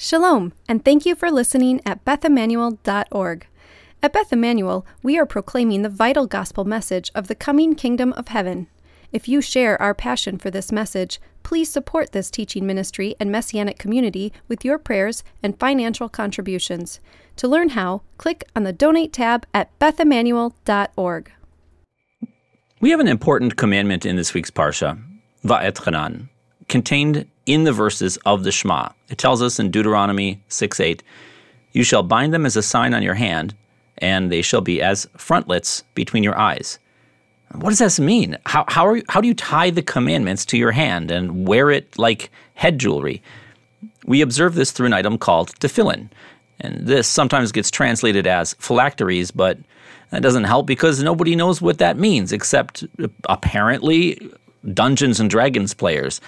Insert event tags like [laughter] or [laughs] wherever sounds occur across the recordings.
Shalom, and thank you for listening at BethEmmanuel.org. At Beth Emmanuel, we are proclaiming the vital gospel message of the coming kingdom of heaven. If you share our passion for this message, please support this teaching ministry and messianic community with your prayers and financial contributions. To learn how, click on the Donate tab at BethEmmanuel.org. We have an important commandment in this week's Parsha, Va'etchanan, contained in the verses of the Shema. It tells us in Deuteronomy 6 8, You shall bind them as a sign on your hand, and they shall be as frontlets between your eyes. What does this mean? How, how, are you, how do you tie the commandments to your hand and wear it like head jewelry? We observe this through an item called tefillin. And this sometimes gets translated as phylacteries, but that doesn't help because nobody knows what that means except uh, apparently Dungeons and Dragons players.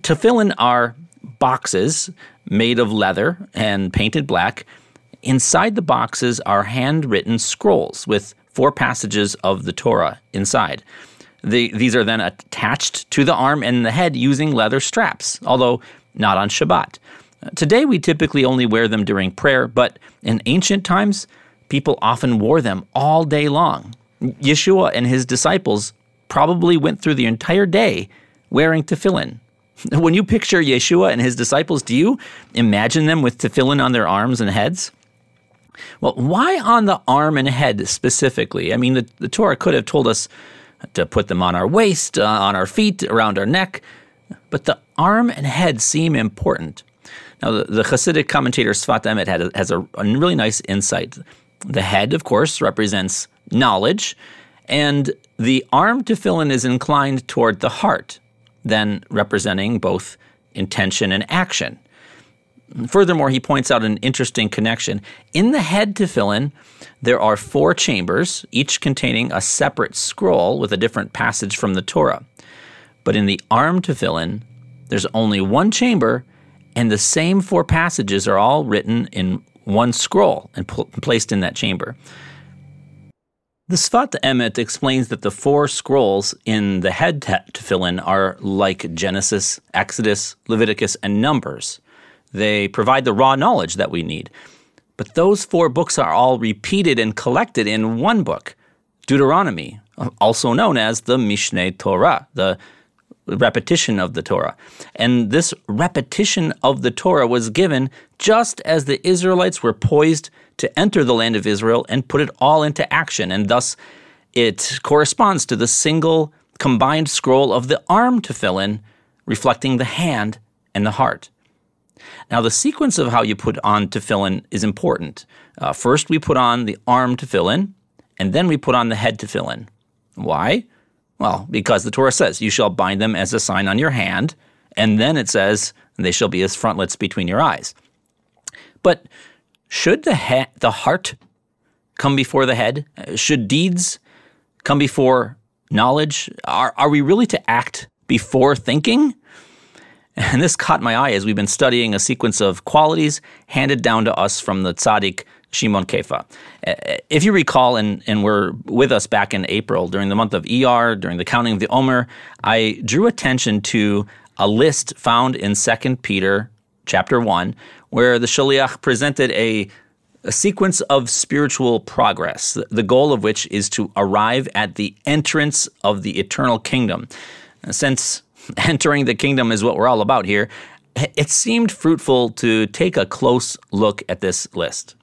Tefillin are boxes made of leather and painted black. Inside the boxes are handwritten scrolls with four passages of the Torah inside. The, these are then attached to the arm and the head using leather straps, although not on Shabbat. Today, we typically only wear them during prayer, but in ancient times, people often wore them all day long. Yeshua and his disciples probably went through the entire day wearing tefillin. [laughs] When you picture Yeshua and his disciples, do you imagine them with tefillin on their arms and heads? Well, why on the arm and head specifically? I mean, the, the Torah could have told us to put them on our waist, uh, on our feet, around our neck, but the arm and head seem important. Now, the, the Hasidic commentator Sfat Emet had, has a, a really nice insight. The head, of course, represents knowledge, and the arm tefillin is inclined toward the heart then representing both intention and action. Furthermore, he points out an interesting connection. In the head tefillin, there are four chambers, each containing a separate scroll with a different passage from the Torah. But in the arm tefillin, there's only one chamber, and the same four passages are all written in one scroll and pl- placed in that chamber. The Sfat Emet explains that the four scrolls in the head tefillin are like Genesis, Exodus, Leviticus, and Numbers. They provide the raw knowledge that we need. But those four books are all repeated and collected in one book, Deuteronomy, also known as the Mishneh Torah, the repetition of the Torah. And this repetition of the Torah was given just as the Israelites were poised to enter the land of Israel and put it all into action. And thus, it corresponds to the single combined scroll of the arm tefillin, reflecting the hand and the heart. Now, the sequence of how you put on tefillin is important. Uh, first, we put on the arm tefillin, and then we put on the head tefillin. Why? Well, because the Torah says, You shall bind them as a sign on your hand, and then it says, They shall be as frontlets between your eyes. But should the, he- the heart come before the head? Should deeds come before knowledge? Are, are we really to act before thinking? [laughs] And this caught my eye as we've been studying a sequence of qualities handed down to us from the tzaddik Shimon Kefa. Uh, if you recall, and, and were with us back in April during the month of ER, during the counting of the Omer, I drew attention to a list found in 2 Peter chapter 1, where the Shaliach presented a, a sequence of spiritual progress, the goal of which is to arrive at the entrance of the eternal kingdom. Since [laughs] entering the kingdom is what we're all about here, it seemed fruitful to take a close look at this list.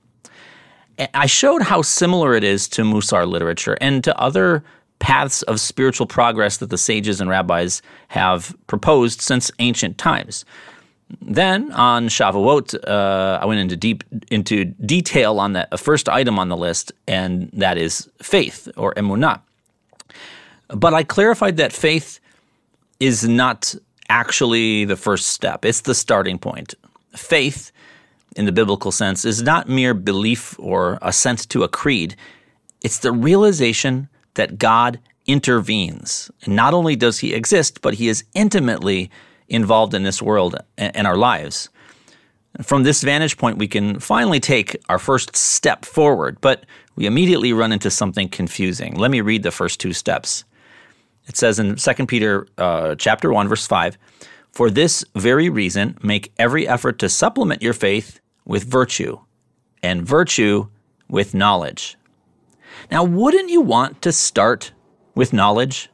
I showed how similar it is to Musar literature and to other paths of spiritual progress that the sages and rabbis have proposed since ancient times. Then on Shavuot, uh, I went into deep into detail on that first item on the list, and that is faith or emunah. But I clarified that faith is not actually the first step; it's the starting point. Faith in the biblical sense is not mere belief or assent to a creed. It's the realization that God intervenes. And not only does he exist, but he is intimately involved in this world and our lives. From this vantage point, we can finally take our first step forward, but we immediately run into something confusing. Let me read the first two steps. It says in 2 Peter uh, chapter 1, verse 5, For this very reason, make every effort to supplement your faith with virtue, and virtue with knowledge. Now, wouldn't you want to start with knowledge?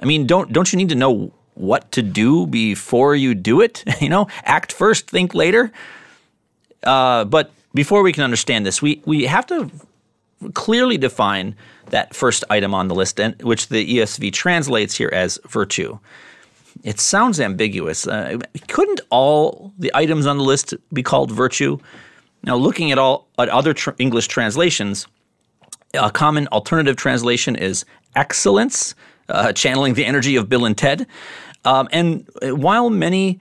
I mean, don't don't you need to know what to do before you do it? [laughs] You know, act first, think later. Uh, but before we can understand this, we we have to clearly define that first item on the list, and, which the ESV translates here as virtue it sounds ambiguous. Uh, couldn't all the items on the list be called virtue? Now, looking at all at other tr- English translations, a common alternative translation is excellence, uh, channeling the energy of Bill and Ted. Um, and while many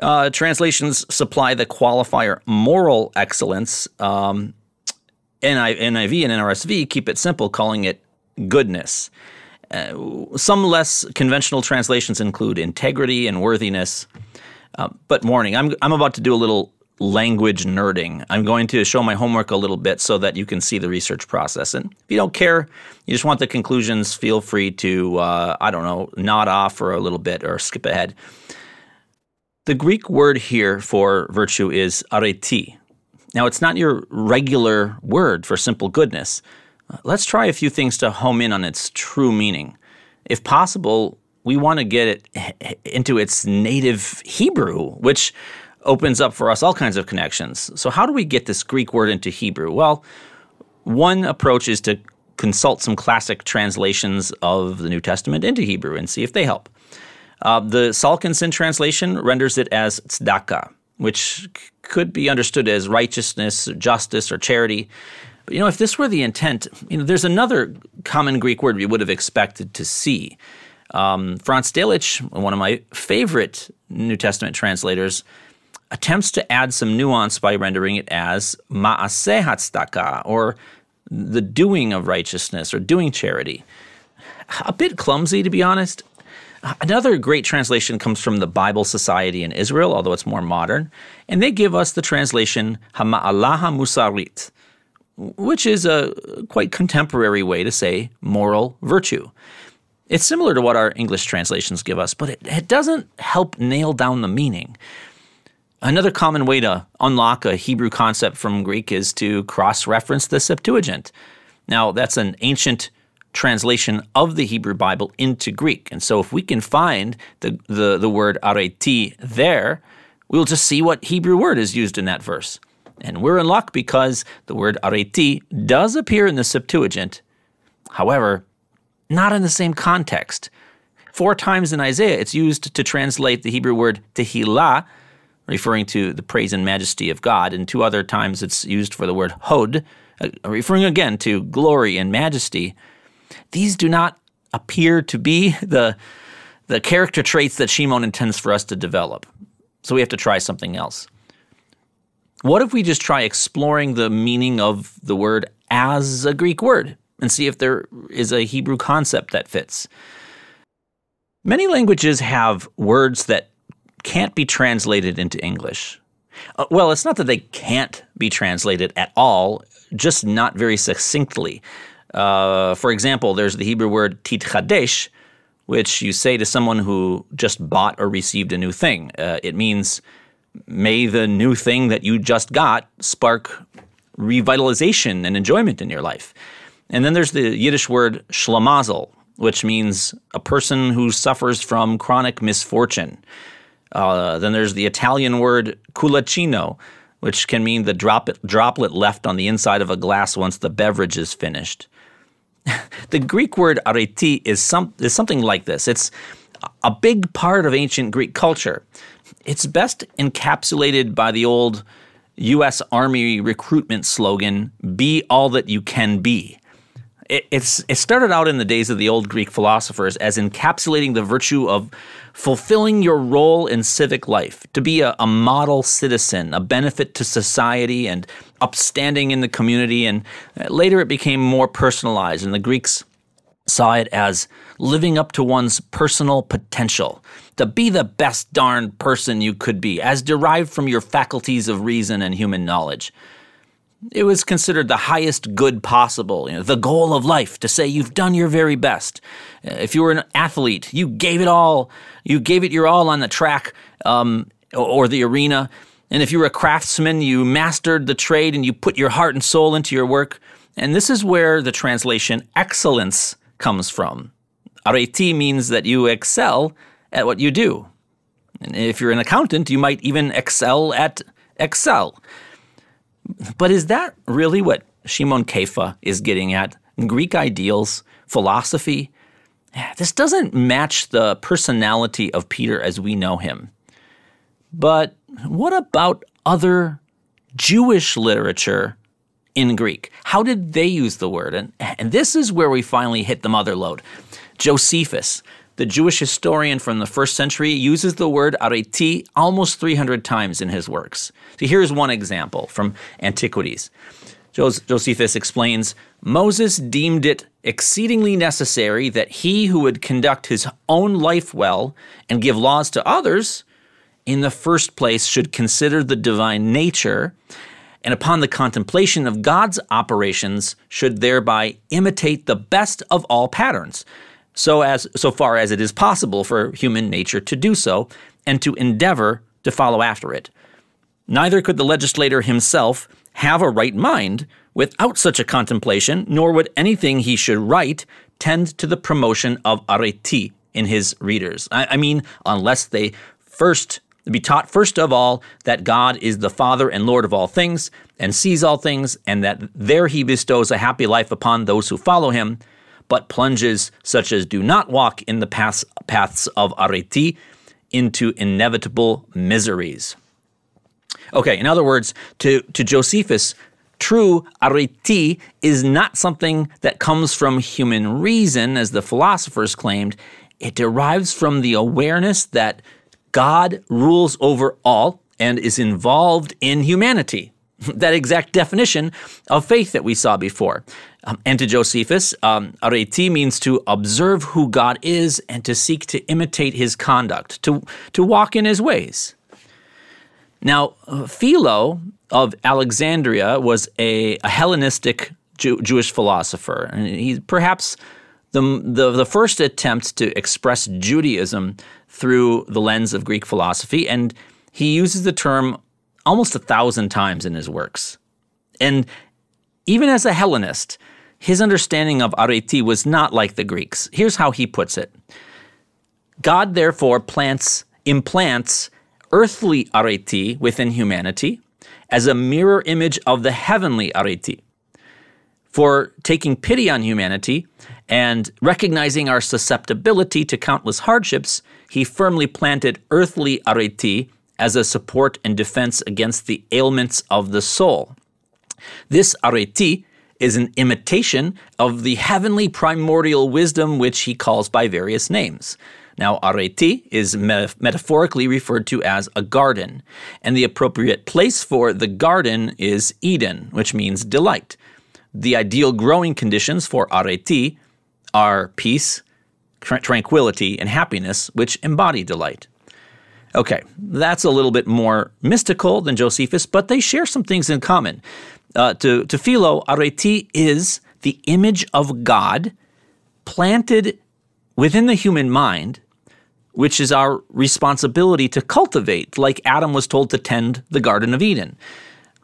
uh, translations supply the qualifier moral excellence, um, NIV and NRSV keep it simple, calling it goodness. Uh, some less conventional translations include integrity and worthiness. Uh, but morning, I'm, I'm about to do a little language nerding. I'm going to show my homework a little bit so that you can see the research process. And if you don't care, you just want the conclusions, feel free to, uh, I don't know, nod off for a little bit or skip ahead. The Greek word here for virtue is arete. Now, it's not your regular word for simple goodness. Let's try a few things to home in on its true meaning. If possible, we want to get it into its native Hebrew, which opens up for us all kinds of connections. So, how do we get this Greek word into Hebrew? Well, one approach is to consult some classic translations of the New Testament into Hebrew and see if they help. Uh, the Salkinsohn translation renders it as tzedakah, which could be understood as righteousness, justice, or charity. But you know, if this were the intent, you know, there's another common Greek word we would have expected to see. Um, Franz Delitzsch, one of my favorite New Testament translators, attempts to add some nuance by rendering it as ma'aseh hatzdaka, or the doing of righteousness or doing charity. A bit clumsy, to be honest. Another great translation comes from the Bible Society in Israel, although it's more modern, and they give us the translation Hama'alaha Musarit, which is a quite contemporary way to say moral virtue. It's similar to what our English translations give us, but it, it doesn't help nail down the meaning. Another common way to unlock a Hebrew concept from Greek is to cross reference the Septuagint. Now, that's an ancient translation of the Hebrew Bible into Greek. And so, if we can find the, the, the word arete there, we'll just see what Hebrew word is used in that verse. And we're in luck because the word arete does appear in the Septuagint. However, not in the same context. Four times in Isaiah, it's used to translate the Hebrew word tehillah, referring to the praise and majesty of God, and two other times it's used for the word hod, uh, referring again to glory and majesty. These do not appear to be the, the character traits that Shimon intends for us to develop. So we have to try something else. What if we just try exploring the meaning of the word as a Greek word and see if there is a Hebrew concept that fits? Many languages have words that can't be translated into English. Uh, well, it's not that they can't be translated at all, just not very succinctly. Uh, for example, there's the Hebrew word titchadesh, which you say to someone who just bought or received a new thing. Uh, it means may the new thing that you just got spark revitalization and enjoyment in your life. And then there's the Yiddish word shlamazel, which means a person who suffers from chronic misfortune. Uh, then there's the Italian word culaccino, which can mean the droplet, droplet left on the inside of a glass once the beverage is finished. [laughs] the Greek word arete is, some, is something like this. It's a big part of ancient Greek culture it's best encapsulated by the old U.S. Army recruitment slogan, be all that you can be. It, it's, it started out in the days of the old Greek philosophers as encapsulating the virtue of fulfilling your role in civic life, to be a, a model citizen, a benefit to society, and upstanding in the community. And uh, later it became more personalized, and the Greeks saw it as living up to one's personal potential, to be the best darn person you could be, as derived from your faculties of reason and human knowledge. It was considered the highest good possible, you know, the goal of life, to say you've done your very best. If you were an athlete, you gave it all, you gave it your all on the track, um, or the arena. And if you were a craftsman, you mastered the trade and you put your heart and soul into your work. And this is where the translation excellence comes from. Areti means that you excel at what you do. And if you're an accountant, you might even excel at Excel. But is that really what Shimon Kefa is getting at? Greek ideals, philosophy? This doesn't match the personality of Peter as we know him. But what about other Jewish literature in Greek? How did they use the word? And, and this is where we finally hit the mother lode. Josephus, the Jewish historian from the first century, uses the word areti almost 300 times in his works. So here's one example from Antiquities. Josephus explains Moses deemed it exceedingly necessary that he who would conduct his own life well and give laws to others, in the first place, should consider the divine nature, and upon the contemplation of God's operations, should thereby imitate the best of all patterns, so as so far as it is possible for human nature to do so, and to endeavor to follow after it. Neither could the legislator himself have a right mind without such a contemplation, nor would anything he should write tend to the promotion of areti in his readers. I, I mean, unless they first be taught first of all that God is the Father and Lord of all things and sees all things, and that there he bestows a happy life upon those who follow him, but plunges such as do not walk in the paths, paths of areti into inevitable miseries. Okay, in other words, to, to Josephus, true areti is not something that comes from human reason, as the philosophers claimed. It derives from the awareness that God rules over all and is involved in humanity. That exact definition of faith that we saw before. Um, and to Josephus, um, areti means to observe who God is and to seek to imitate his conduct, to, to walk in his ways. Now, Philo of Alexandria was a, a Hellenistic Jew, Jewish philosopher, and he's perhaps the, the, the first attempt to express Judaism through the lens of Greek philosophy, and he uses the term almost a thousand times in his works. And even as a Hellenist, his understanding of areti was not like the Greeks. Here's how he puts it God therefore plants, implants earthly areti within humanity as a mirror image of the heavenly areti. For taking pity on humanity and recognizing our susceptibility to countless hardships, he firmly planted earthly areti as a support and defense against the ailments of the soul. This areti is an imitation of the heavenly primordial wisdom which he calls by various names. Now, areti is metaphorically referred to as a garden, and the appropriate place for the garden is Eden, which means delight. The ideal growing conditions for areti are peace, tra- tranquility, and happiness, which embody delight. Okay, that's a little bit more mystical than Josephus, but they share some things in common. Uh, to, to Philo, areti is the image of God planted within the human mind, which is our responsibility to cultivate, like Adam was told to tend the Garden of Eden.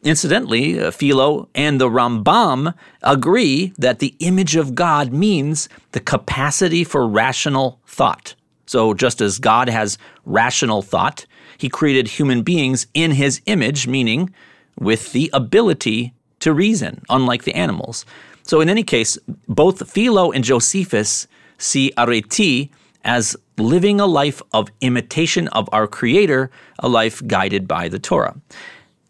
Incidentally, uh, Philo and the Rambam agree that the image of God means the capacity for rational thought. So, just as God has rational thought, he created human beings in his image, meaning with the ability to reason, unlike the animals. So, in any case, both Philo and Josephus see areti as living a life of imitation of our Creator, a life guided by the Torah.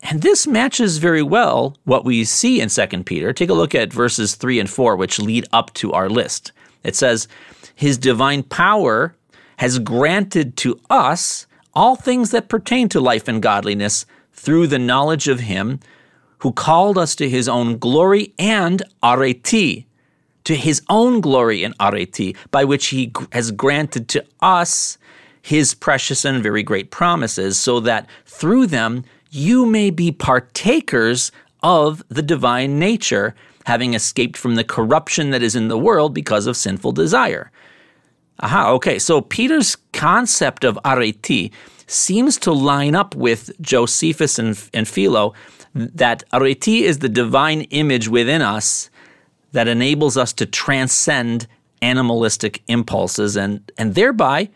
And this matches very well what we see in 2 Peter. Take a look at verses 3 and 4, which lead up to our list. It says, His divine power has granted to us all things that pertain to life and godliness through the knowledge of Him who called us to His own glory and areti, to His own glory and areti, by which He has granted to us His precious and very great promises, so that through them you may be partakers of the divine nature, having escaped from the corruption that is in the world because of sinful desire. Aha, okay. So Peter's concept of areti seems to line up with Josephus and, and Philo that areti is the divine image within us that enables us to transcend animalistic impulses and, and thereby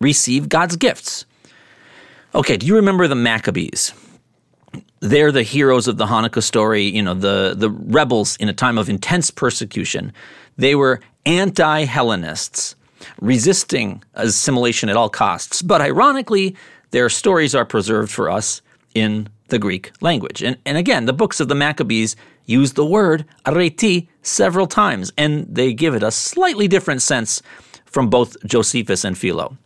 receive God's gifts. Okay, do you remember the Maccabees? They're the heroes of the Hanukkah story, you know, the, the rebels in a time of intense persecution. They were anti Hellenists, resisting assimilation at all costs. But ironically, their stories are preserved for us in the Greek language. And, and again, the books of the Maccabees use the word areti several times, and they give it a slightly different sense from both Josephus and Philo.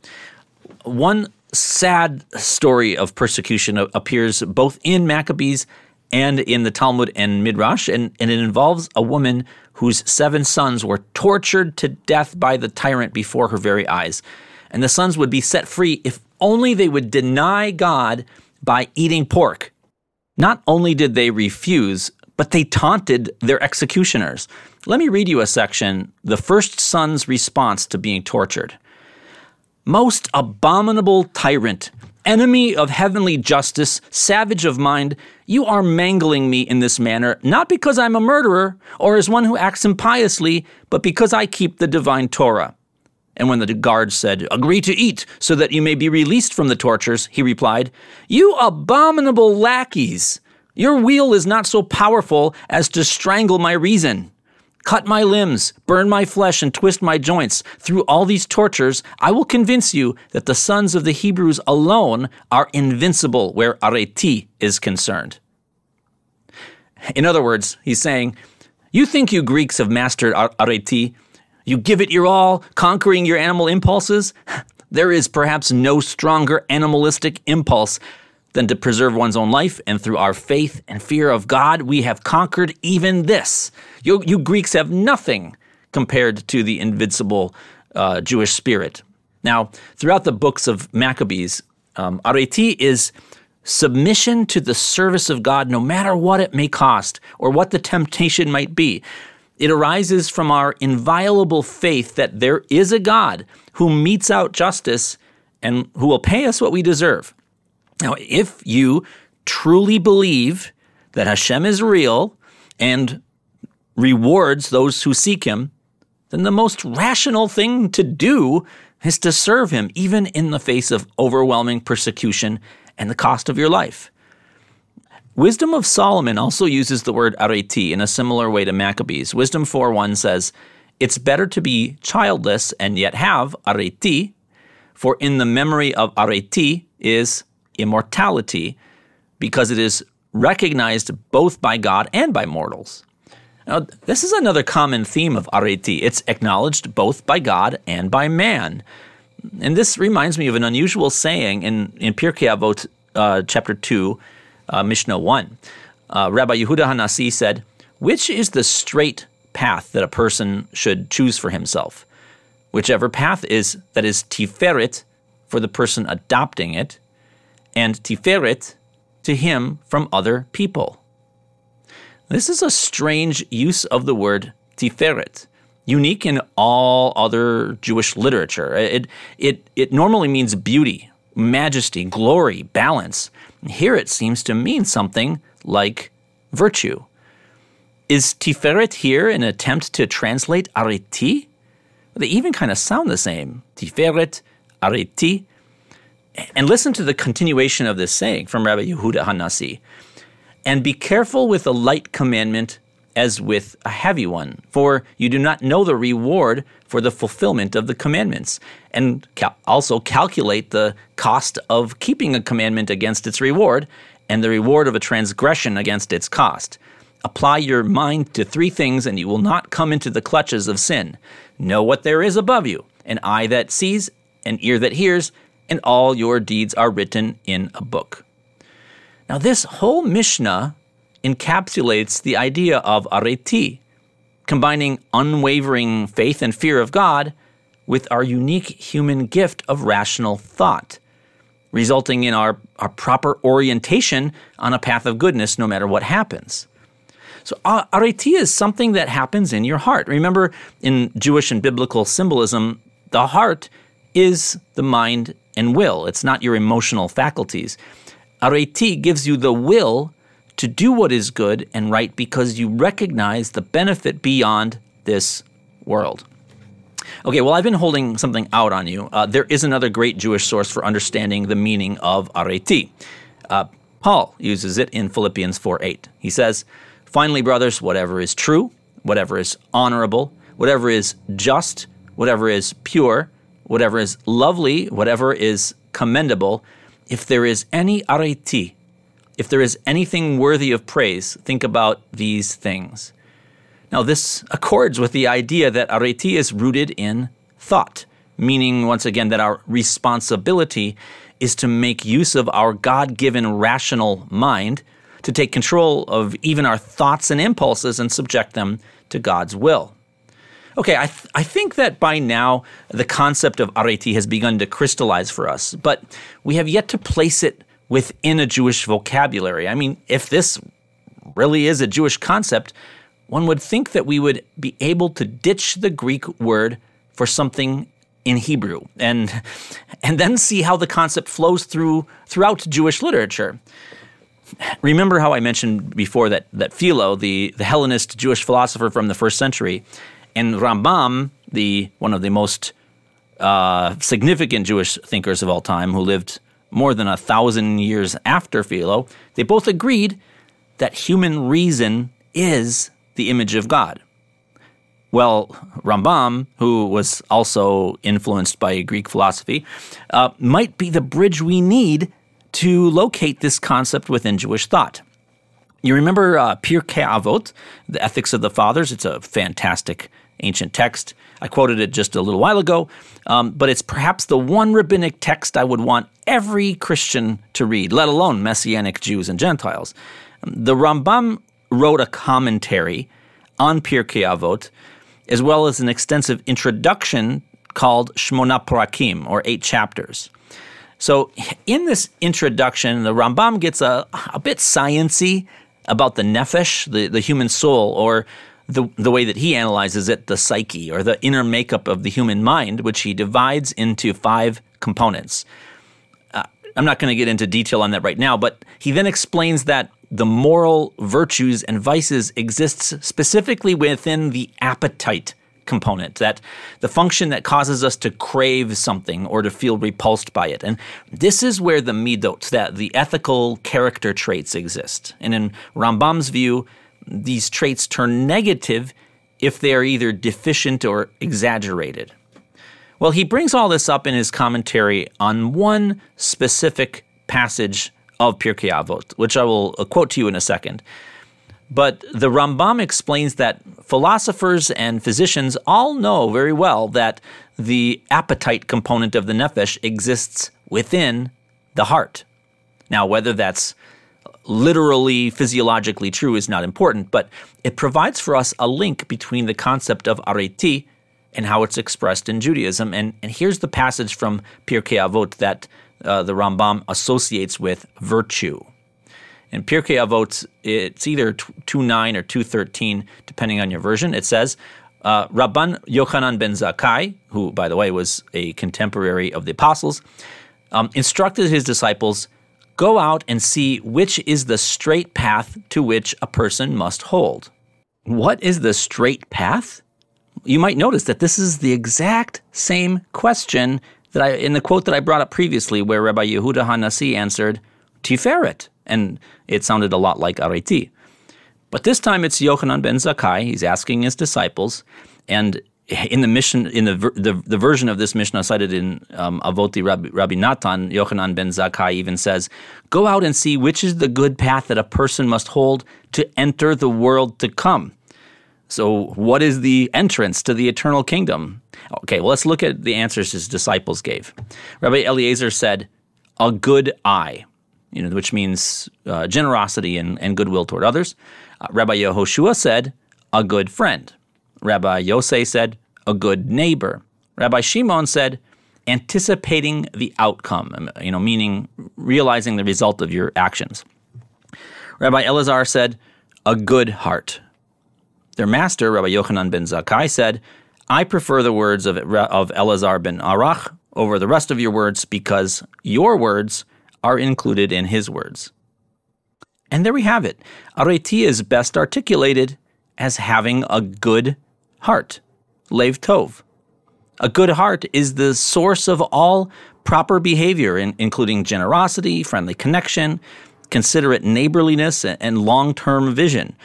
One sad story of persecution appears both in Maccabees and in the Talmud and Midrash, and, and it involves a woman whose seven sons were tortured to death by the tyrant before her very eyes. And the sons would be set free if only they would deny God by eating pork. Not only did they refuse, but they taunted their executioners. Let me read you a section the first son's response to being tortured. Most abominable tyrant, enemy of heavenly justice, savage of mind, you are mangling me in this manner, not because I'm a murderer or as one who acts impiously, but because I keep the divine Torah. And when the guard said, Agree to eat, so that you may be released from the tortures, he replied, You abominable lackeys! Your wheel is not so powerful as to strangle my reason. Cut my limbs, burn my flesh, and twist my joints. Through all these tortures, I will convince you that the sons of the Hebrews alone are invincible where areti is concerned. In other words, he's saying, You think you Greeks have mastered areti? You give it your all, conquering your animal impulses? [laughs] There is perhaps no stronger animalistic impulse than to preserve one's own life, and through our faith and fear of God, we have conquered even this. You, you Greeks have nothing compared to the invincible uh, Jewish spirit. Now, throughout the books of Maccabees, um, areti is submission to the service of God, no matter what it may cost or what the temptation might be. It arises from our inviolable faith that there is a God who metes out justice and who will pay us what we deserve. Now, if you truly believe that Hashem is real and rewards those who seek him, then the most rational thing to do is to serve him, even in the face of overwhelming persecution and the cost of your life. Wisdom of Solomon also uses the word areti in a similar way to Maccabees. Wisdom 4.1 says, It's better to be childless and yet have areti, for in the memory of areti is immortality because it is recognized both by God and by mortals. Now, this is another common theme of areti. It's acknowledged both by God and by man. And this reminds me of an unusual saying in, in Pirkei Avot, uh, chapter 2, uh, Mishnah 1. Uh, Rabbi Yehuda Hanasi said, Which is the straight path that a person should choose for himself? Whichever path is that is tiferet for the person adopting it, and tiferet to him from other people. This is a strange use of the word tiferet, unique in all other Jewish literature. It, it, it normally means beauty, majesty, glory, balance. Here it seems to mean something like virtue. Is tiferet here an attempt to translate areti? They even kind of sound the same. Tiferet, areti. And listen to the continuation of this saying from Rabbi Yehuda Hanasi. And be careful with a light commandment as with a heavy one, for you do not know the reward for the fulfillment of the commandments. And cal- also calculate the cost of keeping a commandment against its reward, and the reward of a transgression against its cost. Apply your mind to three things, and you will not come into the clutches of sin. Know what there is above you an eye that sees, an ear that hears, and all your deeds are written in a book. Now, this whole Mishnah encapsulates the idea of areti, combining unwavering faith and fear of God with our unique human gift of rational thought, resulting in our, our proper orientation on a path of goodness no matter what happens. So, areti is something that happens in your heart. Remember, in Jewish and biblical symbolism, the heart is the mind and will. It's not your emotional faculties. Areti gives you the will to do what is good and right because you recognize the benefit beyond this world. Okay, well, I've been holding something out on you. Uh, there is another great Jewish source for understanding the meaning of areti. Uh, Paul uses it in Philippians 4 8. He says, Finally, brothers, whatever is true, whatever is honorable, whatever is just, whatever is pure, whatever is lovely, whatever is commendable, if there is any areti, if there is anything worthy of praise, think about these things. Now, this accords with the idea that areti is rooted in thought, meaning, once again, that our responsibility is to make use of our God given rational mind to take control of even our thoughts and impulses and subject them to God's will. Okay, I, th- I think that by now the concept of areti has begun to crystallize for us, but we have yet to place it within a Jewish vocabulary. I mean, if this really is a Jewish concept, one would think that we would be able to ditch the Greek word for something in Hebrew and [laughs] and then see how the concept flows through throughout Jewish literature. Remember how I mentioned before that that Philo, the, the Hellenist Jewish philosopher from the first century, and Rambam, the one of the most uh, significant Jewish thinkers of all time, who lived more than a thousand years after Philo, they both agreed that human reason is the image of God. Well, Rambam, who was also influenced by Greek philosophy, uh, might be the bridge we need to locate this concept within Jewish thought. You remember uh, Pirkei Avot, the Ethics of the Fathers? It's a fantastic ancient text. I quoted it just a little while ago, um, but it's perhaps the one rabbinic text I would want every Christian to read, let alone Messianic Jews and Gentiles. The Rambam wrote a commentary on Pirkei Avot, as well as an extensive introduction called Shmona Parakim, or eight chapters. So, in this introduction, the Rambam gets a, a bit sciency about the nefesh, the, the human soul, or the, the way that he analyzes it, the psyche, or the inner makeup of the human mind, which he divides into five components. Uh, I'm not going to get into detail on that right now, but he then explains that the moral virtues and vices exists specifically within the appetite component, that the function that causes us to crave something or to feel repulsed by it. And this is where the midot, that the ethical character traits exist. And in Rambam's view, these traits turn negative if they are either deficient or exaggerated. Well, he brings all this up in his commentary on one specific passage of Pirkei Avot, which I will uh, quote to you in a second. But the Rambam explains that philosophers and physicians all know very well that the appetite component of the nefesh exists within the heart. Now, whether that's literally physiologically true is not important, but it provides for us a link between the concept of areti and how it's expressed in Judaism. And, and here's the passage from Pirkei Avot that uh, the Rambam associates with virtue. In Pirkei Avot, it's either 2.9 or 2.13, depending on your version. It says, uh, Rabban Yochanan ben Zakkai, who, by the way, was a contemporary of the apostles, um, instructed his disciples go out and see which is the straight path to which a person must hold. What is the straight path? You might notice that this is the exact same question that I in the quote that I brought up previously, where Rabbi Yehuda Hanasi answered Tiferet, and it sounded a lot like Areti. But this time it's Yochanan ben Zakkai. He's asking his disciples, and in the mission, in the the, the version of this Mishnah cited in um, Avoti Rabbi, Rabbi Natan, Yochanan ben Zakkai even says, "Go out and see which is the good path that a person must hold to enter the world to come." So, what is the entrance to the eternal kingdom? Okay, well, let's look at the answers his disciples gave. Rabbi Eliezer said, a good eye, you know, which means uh, generosity and, and goodwill toward others. Uh, Rabbi Yehoshua said, a good friend. Rabbi Yosei said, a good neighbor. Rabbi Shimon said, anticipating the outcome, um, you know, meaning realizing the result of your actions. Rabbi Elazar said, a good heart. Their master, Rabbi Yochanan ben Zakkai, said, I prefer the words of, of Elazar ben Arach over the rest of your words because your words are included in his words. And there we have it. Areti is best articulated as having a good heart. Lev Tov. A good heart is the source of all proper behavior, in, including generosity, friendly connection, considerate neighborliness, and long term vision.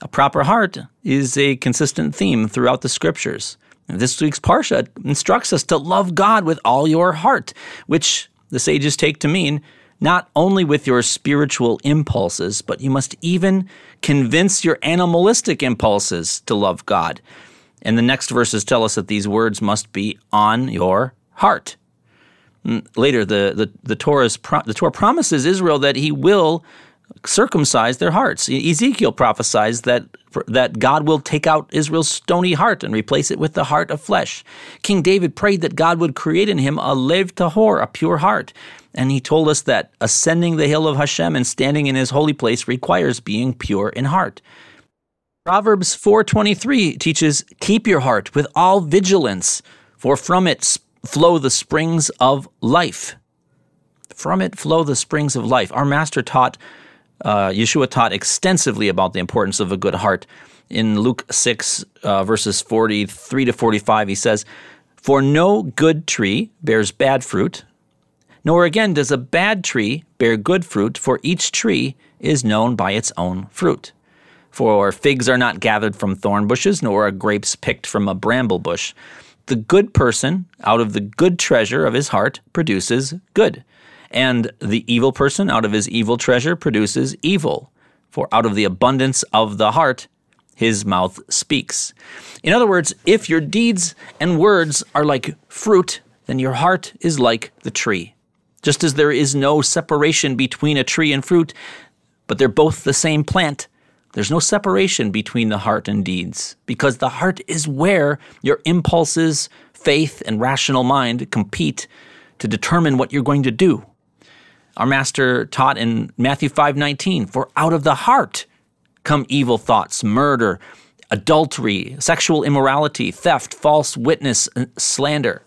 A proper heart is a consistent theme throughout the scriptures. This week's Parsha instructs us to love God with all your heart, which the sages take to mean not only with your spiritual impulses, but you must even convince your animalistic impulses to love God. And the next verses tell us that these words must be on your heart. Mm, later, the, the, the, Torah's, the Torah promises Israel that he will circumcise their hearts. Ezekiel prophesies that that God will take out Israel's stony heart and replace it with the heart of flesh. King David prayed that God would create in him a lev tahor, a pure heart. And he told us that ascending the hill of Hashem and standing in his holy place requires being pure in heart. Proverbs 4:23 teaches, "Keep your heart with all vigilance, for from it flow the springs of life." From it flow the springs of life. Our master taught uh, Yeshua taught extensively about the importance of a good heart. In Luke 6, uh, verses 43 to 45, he says, For no good tree bears bad fruit, nor again does a bad tree bear good fruit, for each tree is known by its own fruit. For figs are not gathered from thorn bushes, nor are grapes picked from a bramble bush. The good person, out of the good treasure of his heart, produces good and the evil person out of his evil treasure produces evil. For out of the abundance of the heart, his mouth speaks. In other words, if your deeds and words are like fruit, then your heart is like the tree. Just as there is no separation between a tree and fruit, but they're both the same plant, there's no separation between the heart and deeds, because the heart is where your impulses, faith, and rational mind compete to determine what you're going to do. Our master taught in Matthew 5:19, "For out of the heart come evil thoughts, murder, adultery, sexual immorality, theft, false witness, and slander."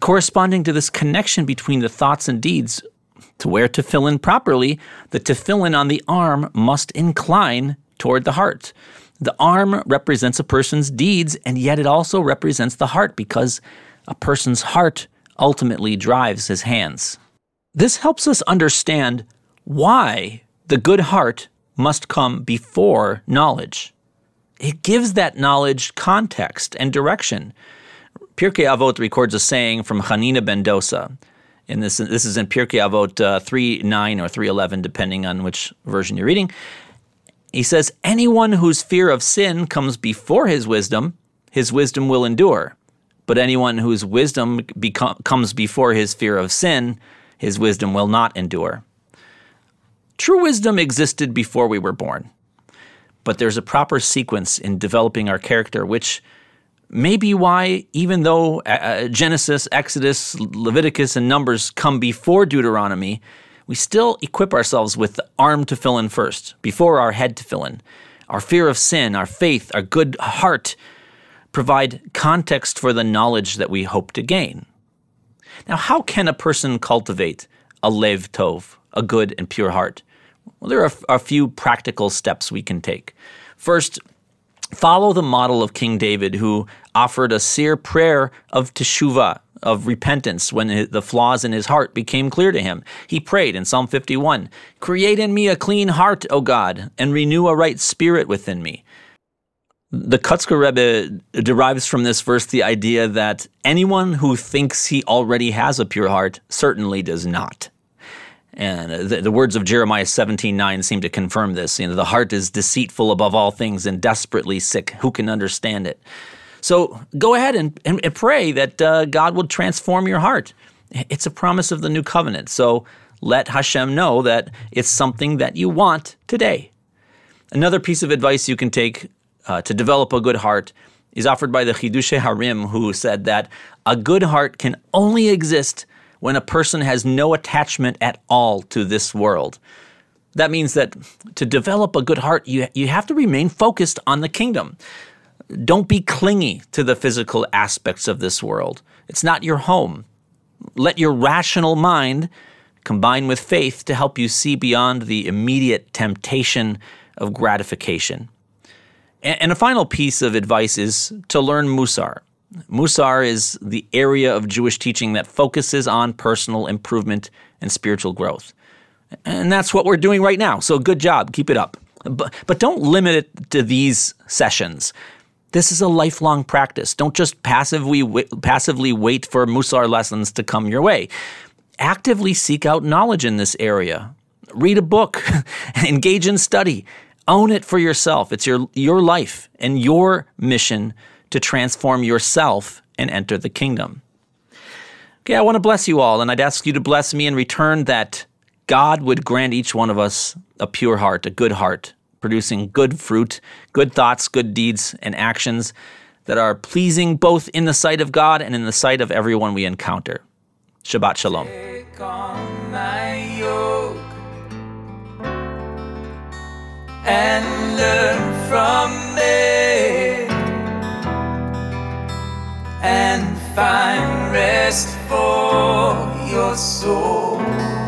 Corresponding to this connection between the thoughts and deeds, to wear tefillin properly, the tefillin on the arm must incline toward the heart. The arm represents a person's deeds, and yet it also represents the heart because a person's heart ultimately drives his hands. This helps us understand why the good heart must come before knowledge. It gives that knowledge context and direction. Pirkei Avot records a saying from Hanina ben Dosa. And this, this is in Pirkei Avot uh, 3 9 or 311, depending on which version you're reading. He says, Anyone whose fear of sin comes before his wisdom, his wisdom will endure. But anyone whose wisdom comes before his fear of sin, his wisdom will not endure. True wisdom existed before we were born, but there's a proper sequence in developing our character, which may be why, even though uh, uh, Genesis, Exodus, Leviticus, and Numbers come before Deuteronomy, we still equip ourselves with the arm tefillin first, before our head tefillin. Our fear of sin, our faith, our good heart provide context for the knowledge that we hope to gain. Now, how can a person cultivate a lev tov, a good and pure heart? Well, there are a few practical steps we can take. First, follow the model of King David, who offered a seer prayer of teshuvah, of repentance, when the flaws in his heart became clear to him. He prayed in Psalm 51 Create in me a clean heart, O God, and renew a right spirit within me. The Kotzker Rebbe derives from this verse the idea that anyone who thinks he already has a pure heart certainly does not. And the, the words of Jeremiah 17:9 seem to confirm this. You know, the heart is deceitful above all things and desperately sick. Who can understand it? So go ahead and, and, and pray that uh, God will transform your heart. It's a promise of the new covenant. So let Hashem know that it's something that you want today. Another piece of advice you can take uh, to develop a good heart is offered by the Chidushe Harim, who said that a good heart can only exist when a person has no attachment at all to this world. That means that to develop a good heart, you, you have to remain focused on the kingdom. Don't be clingy to the physical aspects of this world. It's not your home. Let your rational mind combine with faith to help you see beyond the immediate temptation of gratification. And a final piece of advice is to learn Musar. Musar is the area of Jewish teaching that focuses on personal improvement and spiritual growth. And that's what we're doing right now. So good job. Keep it up. But, but don't limit it to these sessions. This is a lifelong practice. Don't just passively, passively wait for Musar lessons to come your way. Actively seek out knowledge in this area. Read a book, [laughs] engage in study, own it for yourself. It's your, your life and your mission to transform yourself and enter the kingdom. Okay, I want to bless you all, and I'd ask you to bless me in return that God would grant each one of us a pure heart, a good heart, producing good fruit, good thoughts, good deeds, and actions that are pleasing both in the sight of God and in the sight of everyone we encounter. Shabbat Shalom. and learn from me and find rest for your soul.